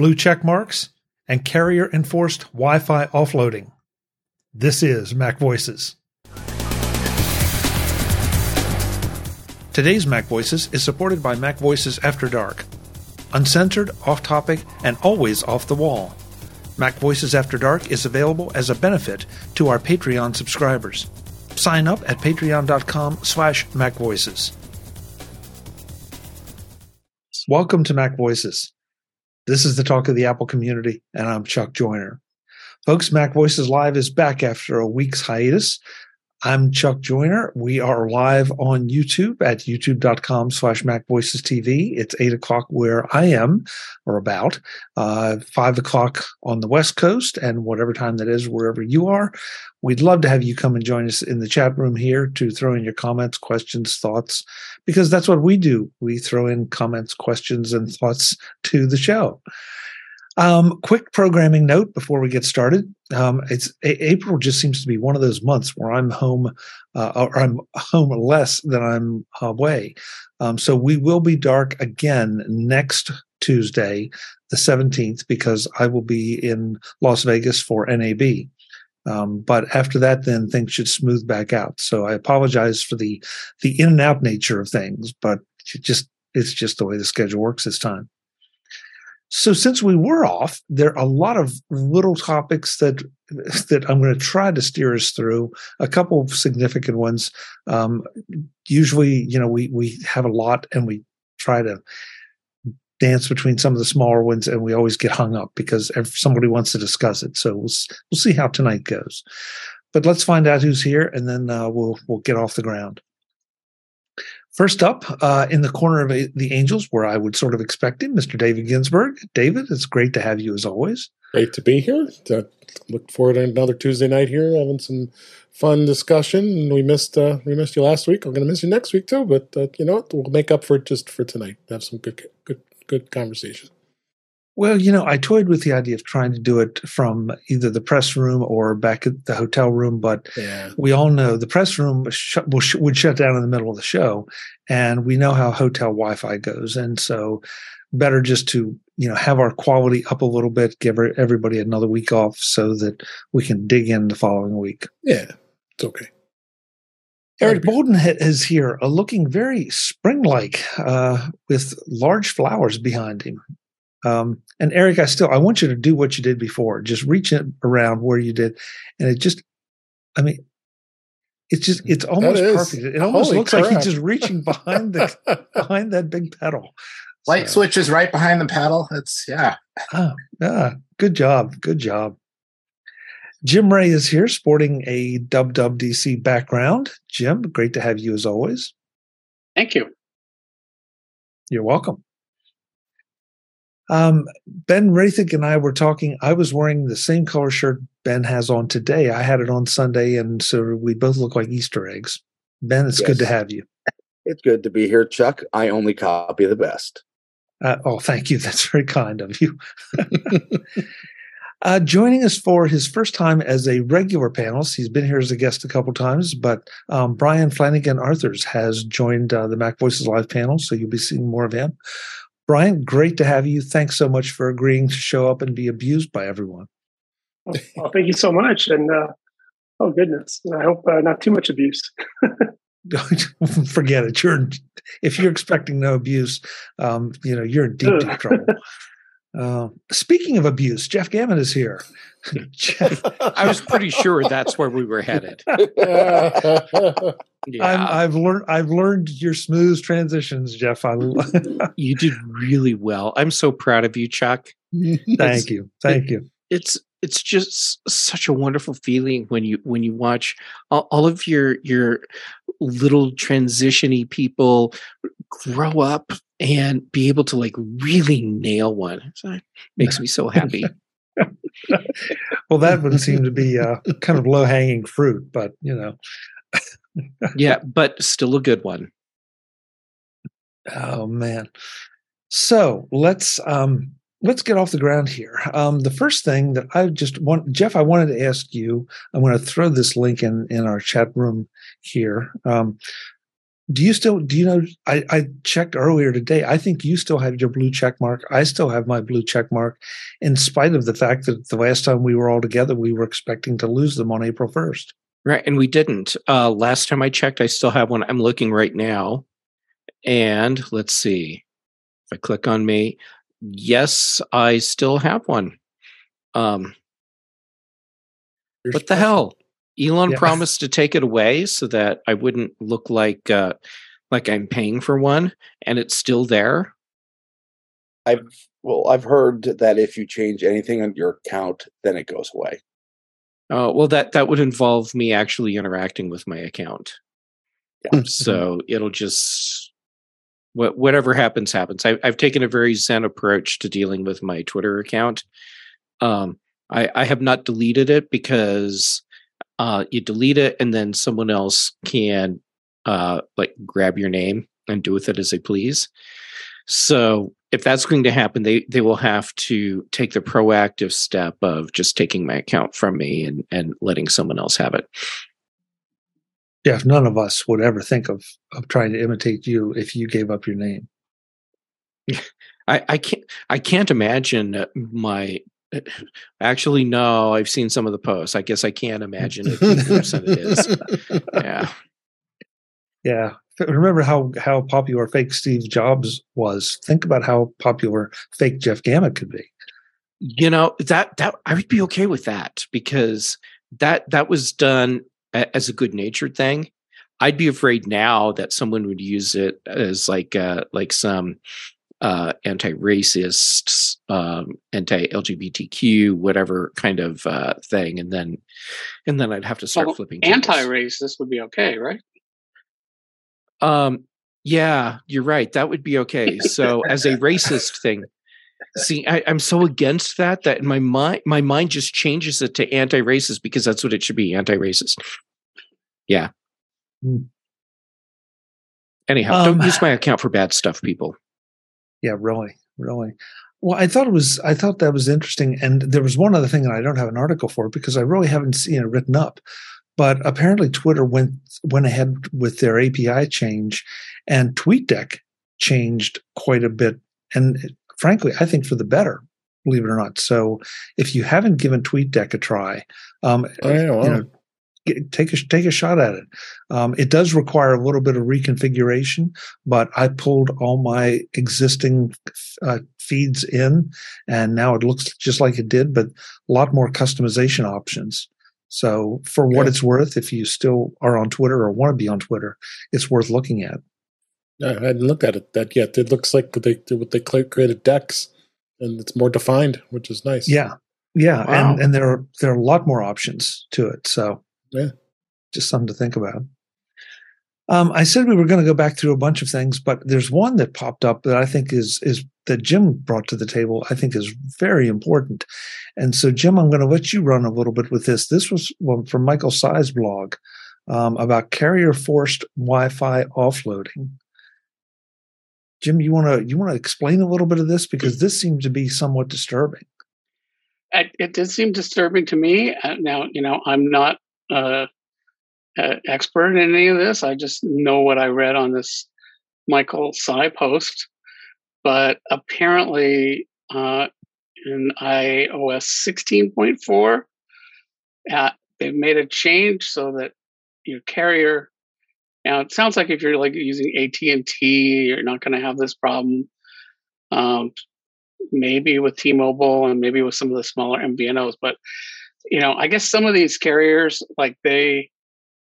blue check marks, and carrier enforced Wi Fi offloading. This is Mac Voices. Today's Mac Voices is supported by Mac Voices After Dark. Uncensored, off topic, and always off the wall. Mac Voices After Dark is available as a benefit to our Patreon subscribers. Sign up at patreon.com slash macvoices. Welcome to Mac Voices. This is the talk of the Apple community, and I'm Chuck Joiner. Folks, Mac Voices Live is back after a week's hiatus. I'm Chuck Joiner. We are live on YouTube at youtube.com slash macvoicestv. It's 8 o'clock where I am, or about, uh, 5 o'clock on the West Coast, and whatever time that is, wherever you are. We'd love to have you come and join us in the chat room here to throw in your comments, questions, thoughts, because that's what we do. We throw in comments, questions, and thoughts to the show. Um, quick programming note before we get started. Um, it's a- April just seems to be one of those months where I'm home, uh, or I'm home less than I'm away. Um, so we will be dark again next Tuesday, the 17th, because I will be in Las Vegas for NAB. Um, but after that, then things should smooth back out. So I apologize for the the in and out nature of things, but it just it's just the way the schedule works this time. So since we were off, there are a lot of little topics that that I'm going to try to steer us through. A couple of significant ones. Um, usually, you know, we we have a lot, and we try to dance between some of the smaller ones, and we always get hung up because somebody wants to discuss it. So we'll we'll see how tonight goes. But let's find out who's here, and then uh, we'll we'll get off the ground. First up, uh, in the corner of the Angels, where I would sort of expect him, Mr. David Ginsburg. David, it's great to have you as always. Great to be here. To look forward to another Tuesday night here, having some fun discussion. We missed uh, we missed you last week. I'm going to miss you next week too, but uh, you know what? We'll make up for it just for tonight. Have some good good good conversation. Well, you know, I toyed with the idea of trying to do it from either the press room or back at the hotel room, but yeah. we all know the press room sh- sh- would shut down in the middle of the show, and we know how hotel Wi-Fi goes, and so better just to you know have our quality up a little bit, give everybody another week off, so that we can dig in the following week. Yeah, it's okay. Eric Bolden is here, uh, looking very spring-like, uh, with large flowers behind him. Um, and Eric, I still I want you to do what you did before. Just reach it around where you did, and it just, I mean, it's just it's almost perfect. It almost Holy looks crap. like he's just reaching behind the behind that big pedal. Light so. switch is right behind the pedal. It's yeah. Oh, yeah. Good job. Good job. Jim Rea is here sporting a Dub Dub background. Jim, great to have you as always. Thank you. You're welcome. Um, ben Roethig and I were talking. I was wearing the same color shirt Ben has on today. I had it on Sunday, and so we both look like Easter eggs. Ben, it's yes. good to have you. It's good to be here, Chuck. I only copy the best. Uh, oh, thank you. That's very kind of you. uh, joining us for his first time as a regular panelist, he's been here as a guest a couple times, but um, Brian Flanigan Arthurs has joined uh, the Mac Voices Live panel, so you'll be seeing more of him. Brian, great to have you. Thanks so much for agreeing to show up and be abused by everyone. Well, thank you so much. And uh, oh goodness, I hope uh, not too much abuse. Forget it. You're if you're expecting no abuse, um, you know you're in deep, deep trouble. Uh, speaking of abuse, Jeff Gamet is here. Jeff. I was pretty sure that's where we were headed. Yeah. i have learned. I've learned your smooth transitions, Jeff. I, you did really well. I'm so proud of you, Chuck. Thank it's, you. Thank it, you. It's it's just such a wonderful feeling when you when you watch all, all of your your little transitiony people grow up and be able to like really nail one. So it makes me so happy. well, that would seem to be uh, kind of low hanging fruit, but you know yeah, but still a good one. Oh man. So let's um let's get off the ground here. Um the first thing that I just want Jeff, I wanted to ask you, I'm going to throw this link in in our chat room here. Um do you still do you know I, I checked earlier today i think you still have your blue check mark i still have my blue check mark in spite of the fact that the last time we were all together we were expecting to lose them on april 1st Right, and we didn't. Uh, last time I checked, I still have one. I'm looking right now, and let's see. If I click on me, yes, I still have one. Um, You're what the hell? Elon Yeah. promised to take it away so that I wouldn't look like uh, like I'm paying for one, and it's still there. I've well, I've heard that if you change anything on your account, then it goes away. Uh, well, that that would involve me actually interacting with my account. so it'll just what whatever happens happens. I, I've taken a very zen approach to dealing with my Twitter account. Um, I, I have not deleted it because uh, you delete it and then someone else can uh, like grab your name and do with it as they please. So if that's going to happen, they they will have to take the proactive step of just taking my account from me and and letting someone else have it. yeah if none of us would ever think of of trying to imitate you if you gave up your name I, I can't I can't imagine my actually no I've seen some of the posts. I guess I can't imagine it is yeah. Yeah. Remember how how popular fake steve jobs was. Think about how popular fake jeff gamet could be. You know that that I would be okay with that because that that was done as a good natured thing. I'd be afraid now that someone would use it as like uh like some uh anti-racist um anti-lgbtq whatever kind of uh thing and then and then i'd have to start Well, flipping. Anti-racist would be okay, right? Um, yeah, you're right. That would be okay. So as a racist thing, see, I, I'm so against that that in my mind, my mind just changes it to anti-racist because that's what it should be, anti-racist. Yeah. Hmm. Anyhow, Um, don't use my account for bad stuff, people. Yeah, really, really. Well, I thought it was. I thought that was interesting, and there was one other thing that I don't have an article for because I really haven't seen it written up. But apparently, Twitter went went ahead with their API change, and TweetDeck changed quite a bit, and frankly, I think for the better. Believe it or not. So, if you haven't given TweetDeck a try, um, Oh, yeah, wow. you know, take a take a shot at it. Um, it does require a little bit of reconfiguration, but I pulled all my existing uh, feeds in, and now it looks just like it did, but a lot more customization options. So, for what Yeah. it's worth, if you still are on Twitter or want to be on Twitter, it's worth looking at. Yeah, I hadn't looked at it that yet. It looks like they what they created decks, and it's more defined, which is nice. Yeah, yeah, Wow. and and there are there are a lot more options to it. So, Yeah. just something to think about. Um, I said we were going to go back through a bunch of things, but there's one that popped up that I think is is that Jim brought to the table. I think is very important, and so Jim, I'm going to let you run a little bit with this. This was from Michael Tsai's blog um, about carrier forced Wi-Fi offloading. Jim, you want to you want to explain a little bit of this because this seems to be somewhat disturbing. It, it did seem disturbing to me. Uh, now, you know, I'm not uh, expert in any of this. I just know what I read on this Michael Tsai post. But apparently, uh, in iOS 16.4, uh, they've made a change so that your carrier. Now, it sounds like if you're like using AT and T, you're not going to have this problem. Um, maybe with T-Mobile and maybe with some of the smaller MVNOs. But you know, I guess some of these carriers like they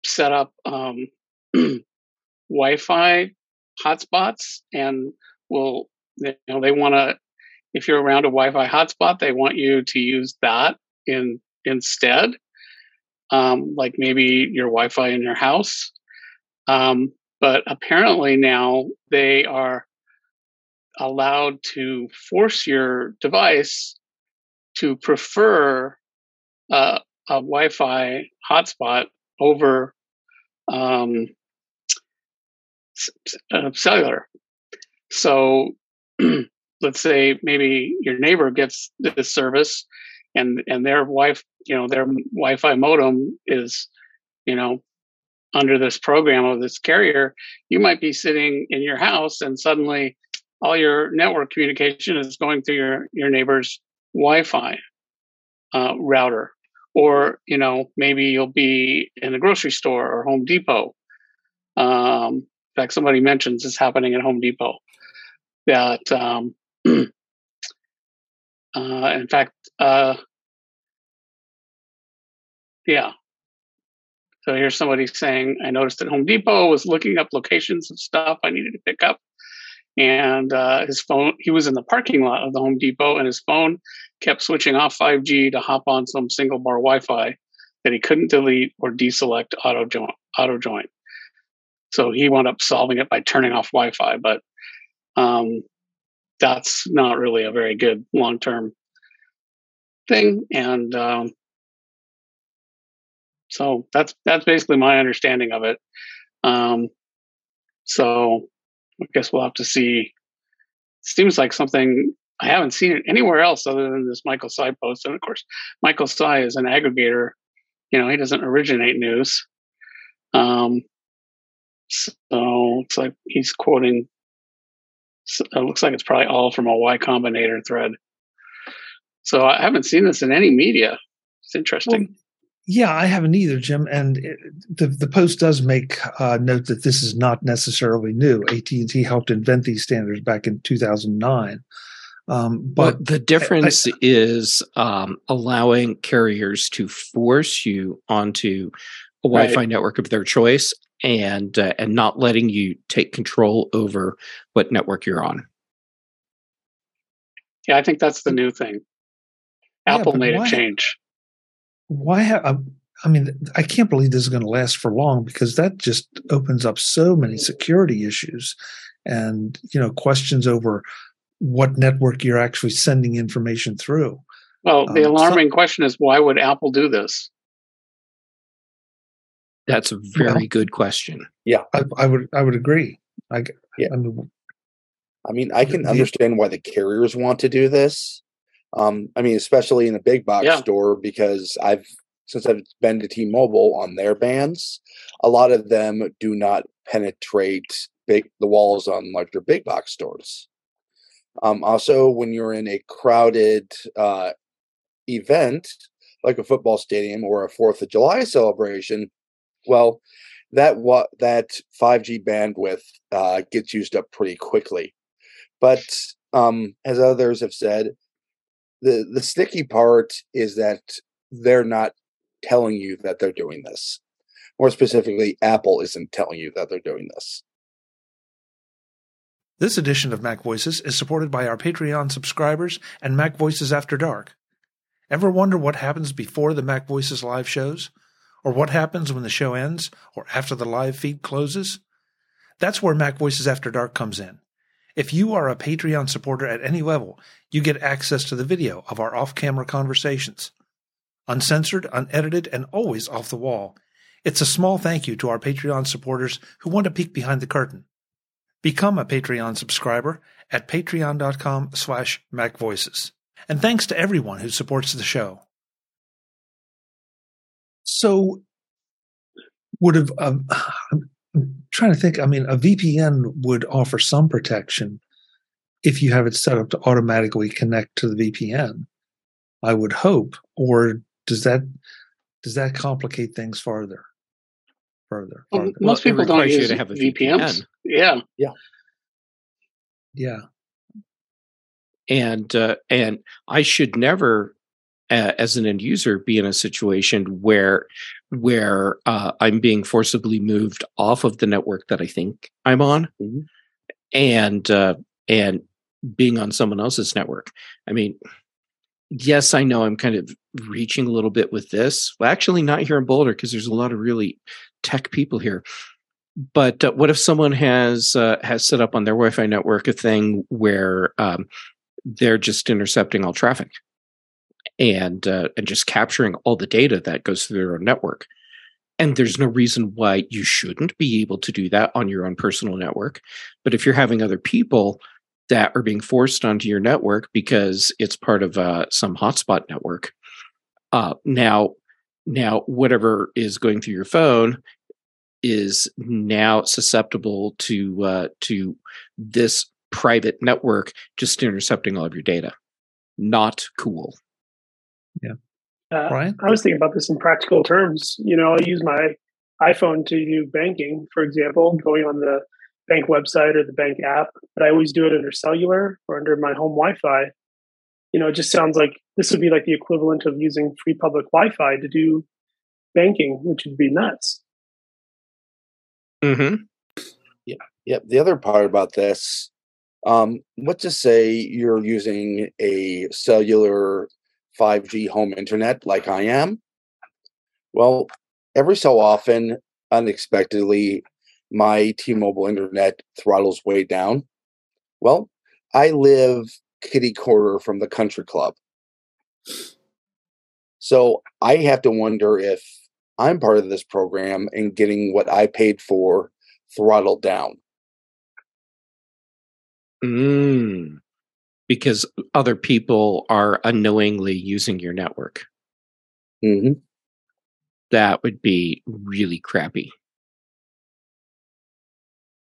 set up um, Wi-Fi hotspots and will you know they want to if you're around a Wi-Fi hotspot, they want you to use that in instead. Um, like maybe your Wi-Fi in your house. Um, but apparently now they are allowed to force your device to prefer uh, a Wi-Fi hotspot over um, uh, cellular. So, let's say maybe your neighbor gets this service, and and their wife, you know, their Wi-Fi modem is, you know, under this program of this carrier, you might be sitting in your house and suddenly all your network communication is going through your your neighbor's Wi-Fi uh, router, or you know maybe you'll be in a grocery store or Home Depot. Um, in fact, somebody mentions this happening at Home Depot. That um, uh, in fact, uh, yeah. So here's somebody saying, I noticed at Home Depot was looking up locations of stuff I needed to pick up and uh, his phone he was in the parking lot of the home depot and his phone kept switching off 5g to hop on some single bar wi-fi that he couldn't delete or deselect auto auto join so he wound up solving it by turning off wi-fi but um, that's not really a very good long-term thing. And um, so that's that's basically my understanding of it. Um, so I guess we'll have to see. Seems like something I haven't seen it anywhere else other than this Michael Tsai post. And of course, Michael Tsai is an aggregator. You know, he doesn't originate news. Um, so it's like he's quoting. It looks like it's probably all from a Y Combinator thread. So I haven't seen this in any media. It's interesting. Well, yeah, I haven't either, Jim. And it, the the post does make uh, note that this is not necessarily new. AT and T helped invent these standards back in 2009. Um, but well, the difference I, I, is um, allowing carriers to force you onto a Wi-Fi right. network of their choice, and uh, and not letting you take control over what network you're on. Yeah, I think that's the new thing. Apple yeah, made why, a change why have um, I mean, I can't believe this is going to last for long because that just opens up so many security issues and, you know, questions over what network you're actually sending information through. Well, the um, alarming so, question is why would Apple do this? That's a very well, good question. Yeah, I, I, would I would agree. I, yeah. I mean, I mean, I can understand why the carriers want to do this. Um, I mean, especially in a big box yeah. store, because I've since I've been to T-Mobile on their bands, a lot of them do not penetrate big the walls on larger big box stores. Um, also, when you're in a crowded uh, event like a football stadium or a Fourth of July celebration, well, that what that 5G bandwidth uh, gets used up pretty quickly. But um, as others have said, the the sticky part is that they're not telling you that they're doing this. More specifically, Apple isn't telling you that they're doing this. This edition of Mac Voices is supported by our Patreon subscribers and Mac Voices After Dark. Ever wonder what happens before the Mac Voices live shows? Or what happens when the show ends or after the live feed closes? That's where Mac Voices After Dark comes in. If you are a Patreon supporter at any level, you get access to the video of our off camera conversations. Uncensored, unedited, and always off the wall. It's a small thank you to our Patreon supporters who want to peek behind the curtain. Become a Patreon subscriber at patreon.com slash macvoices. And thanks to everyone who supports the show. So, would have um, trying to think. I mean, a VPN would offer some protection if you have it set up to automatically connect to the VPN. I would hope, or does that does that complicate things farther? Further, well, farther? most well, people don't use to have a VPNs. VPN. Yeah, yeah, yeah. And uh, and I should never, uh, as an end user, be in a situation where where uh, I'm being forcibly moved off of the network that I think I'm on, mm-hmm. and uh, and being on someone else's network. I mean, yes, I know I'm kind of reaching a little bit with this. Well, actually, not here in Boulder because there's a lot of really tech people here. But uh, what if someone has uh, has set up on their Wi-Fi network a thing where um, they're just intercepting all traffic? And uh, and just capturing all the data that goes through their own network. And there's no reason why you shouldn't be able to do that on your own personal network. But if you're having other people that are being forced onto your network because it's part of uh, some hotspot network, uh, now now whatever is going through your phone is now susceptible to uh, to this private network just intercepting all of your data. Not cool. Yeah. Uh, Brian? I was thinking about this in practical terms. You know, I use my iPhone to do banking, for example, going on the bank website or the bank app, but I always do it under cellular or under my home Wi Fi. You know, it just sounds like this would be like the equivalent of using free public Wi Fi to do banking, which would be nuts. Mm-hmm. Yeah. Yeah. The other part about this, um, let's just say you're using a cellular 5G home internet like I am. Well, every so often, unexpectedly, my T Mobile internet throttles way down. Well, I live kitty quarter from the country club. So I have to wonder if I'm part of this program and getting what I paid for throttled down. Mm, because other people are unknowingly using your network. Mm-hmm. That would be really crappy.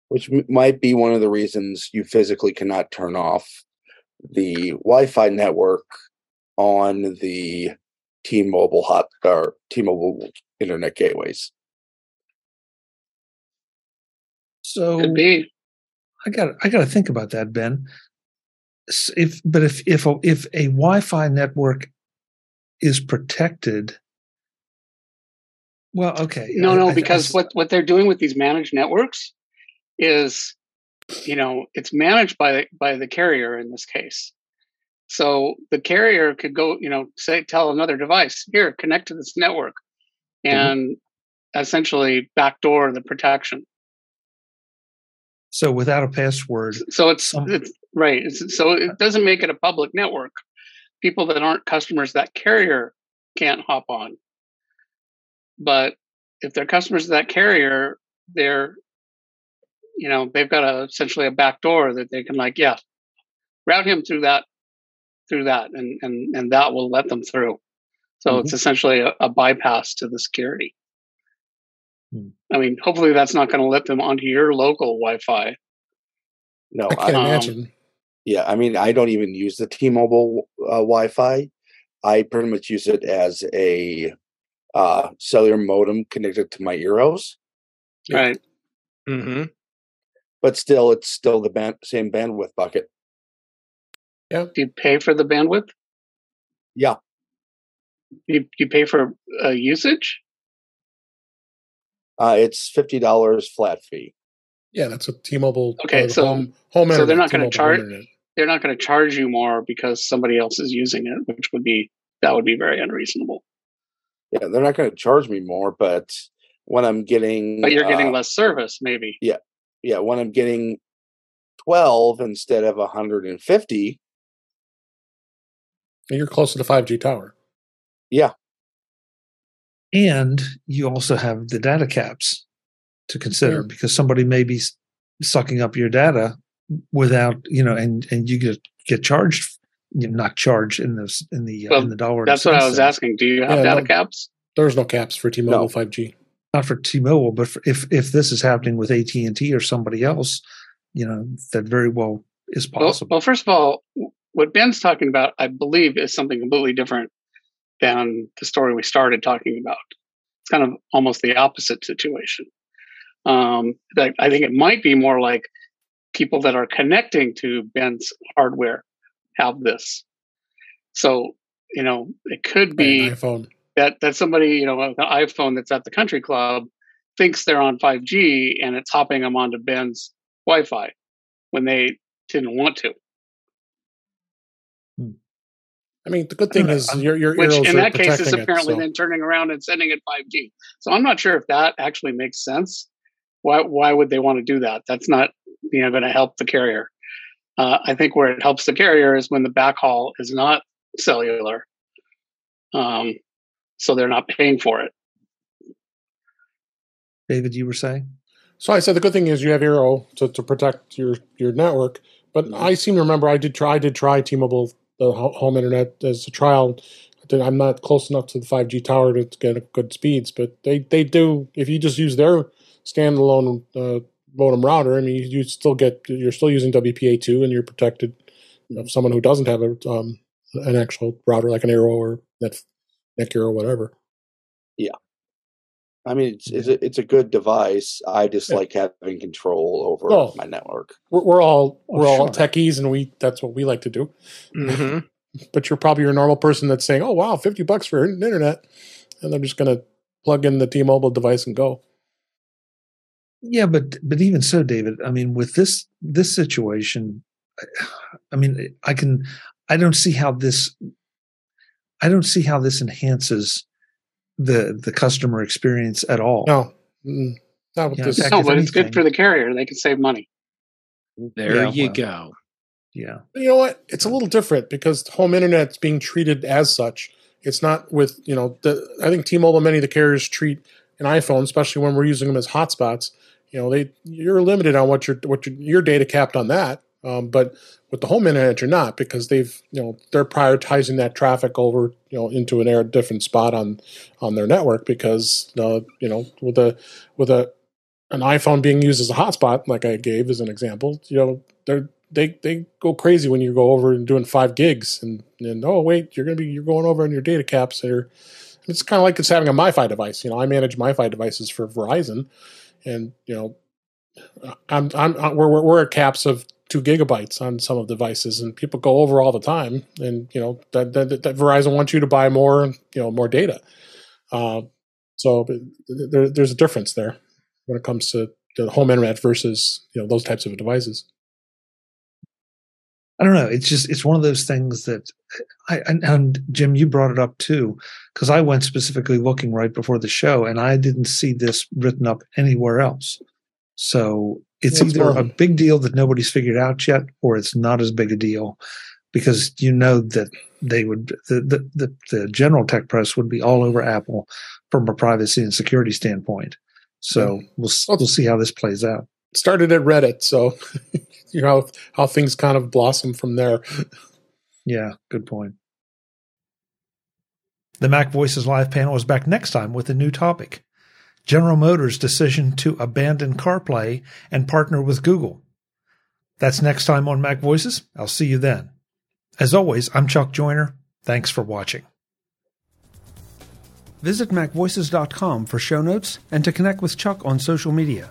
Which m- might be one of the reasons you physically cannot turn off the Wi-Fi network on the T-Mobile hot or T-Mobile internet gateways. So Could be. I got I got to think about that, Ben. If but if if a, if a Wi-Fi network is protected, well, okay. No, no, I, because I, what what they're doing with these managed networks is, you know, it's managed by by the carrier in this case. So the carrier could go, you know, say tell another device here connect to this network, mm-hmm. and mm-hmm. essentially backdoor the protection. So without a password, so it's, some, it's right. So it doesn't make it a public network. People that aren't customers that carrier can't hop on. But if they're customers of that carrier, they're, you know, they've got a, essentially a back door that they can like, yeah, route him through that, through that, and and and that will let them through. So mm-hmm. it's essentially a, a bypass to the security. Hmm. I mean, hopefully that's not going to let them onto your local Wi-Fi. No, I can't um, imagine. Yeah, I mean, I don't even use the T-Mobile uh, Wi-Fi. I pretty much use it as a uh, cellular modem connected to my Eeros. Right. Mm-hmm. But still, it's still the band, same bandwidth bucket. Yeah. Do you pay for the bandwidth? Yeah. You you pay for uh, usage? Uh, it's fifty dollars flat fee. Yeah, that's a T-Mobile. Okay, uh, so home, home so they're not going to charge. They're not going to charge you more because somebody else is using it, which would be that would be very unreasonable. Yeah, they're not going to charge me more, but when I'm getting, but you're getting uh, less service, maybe. Yeah, yeah. When I'm getting twelve instead of hundred and fifty, you're close to the five G tower. Yeah, and you also have the data caps to consider yeah. because somebody may be sucking up your data without you know and and you get get charged you know, not charged in the in the uh, in the dollar that's what i was asking do you have yeah, data no, caps there's no caps for t-mobile no. 5g not for t-mobile but for, if if this is happening with at&t or somebody else you know that very well is possible well, well first of all what ben's talking about i believe is something completely different than the story we started talking about. It's kind of almost the opposite situation. Um, I think it might be more like people that are connecting to Ben's hardware have this. So, you know, it could be that that somebody, you know, an iPhone that's at the country club thinks they're on 5G and it's hopping them onto Ben's Wi-Fi when they didn't want to. Hmm. I mean, the good thing is your your which in that case is apparently it, so. then turning around and sending it 5G. So I'm not sure if that actually makes sense. Why why would they want to do that? That's not you know going to help the carrier. Uh, I think where it helps the carrier is when the backhaul is not cellular, um, so they're not paying for it. David, you were saying. So I said the good thing is you have Eero to, to protect your your network. But. I seem to remember I did try I did try T-Mobile the home internet as a trial. I'm not close enough to the 5G tower to get good speeds, but they, they do. If you just use their standalone uh, modem router, I mean, you still get you're still using WPA two, and you're protected. You know, someone who doesn't have a um, an actual router like an Eero or Net Netgear or whatever. Yeah, I mean, it's it's a, it's a good device. I just yeah. like having control over oh, my network. We're, we're all we're all techies, and we that's what we like to do. Mm-hmm. but you're probably your normal person that's saying, "Oh wow, fifty bucks for internet," and they're just going to plug in the T-Mobile device and go. Yeah, but but even so, David. I mean, with this this situation, I mean, I can I don't see how this I don't see how this enhances the the customer experience at all. No, mm, not with this. No, but it's good for the carrier. They can save money. There yeah, you well, go. Yeah. You know what? It's a little different because home internet's being treated as such. It's not with you know. The, I think T-Mobile, many of the carriers treat an iPhone, especially when we're using them as hotspots you know they you're limited on what your what your, your data capped on that um, but with the home internet you're not because they've you know they're prioritizing that traffic over you know into an air different spot on on their network because uh, you know with a with a an iphone being used as a hotspot like i gave as an example you know they're they they go crazy when you go over and doing five gigs and and oh wait you're gonna be you're going over on your data caps there it's kind of like it's having a MiFi device. You know, I manage MiFi devices for Verizon, and you know, I'm, I'm, I'm we're, we're at caps of two gigabytes on some of the devices, and people go over all the time, and you know that, that, that Verizon wants you to buy more, you know, more data. Uh, so there, there's a difference there when it comes to the home internet versus you know those types of devices. I don't know. It's just it's one of those things that I and, and Jim, you brought it up too, because I went specifically looking right before the show, and I didn't see this written up anywhere else. So it's That's either a big deal that nobody's figured out yet, or it's not as big a deal, because you know that they would the the, the, the general tech press would be all over Apple from a privacy and security standpoint. So we'll we'll see how this plays out. Started at Reddit, so you know how things kind of blossom from there. Yeah, good point. The Mac Voices Live panel is back next time with a new topic General Motors' decision to abandon CarPlay and partner with Google. That's next time on Mac Voices. I'll see you then. As always, I'm Chuck Joiner. Thanks for watching. Visit MacVoices.com for show notes and to connect with Chuck on social media.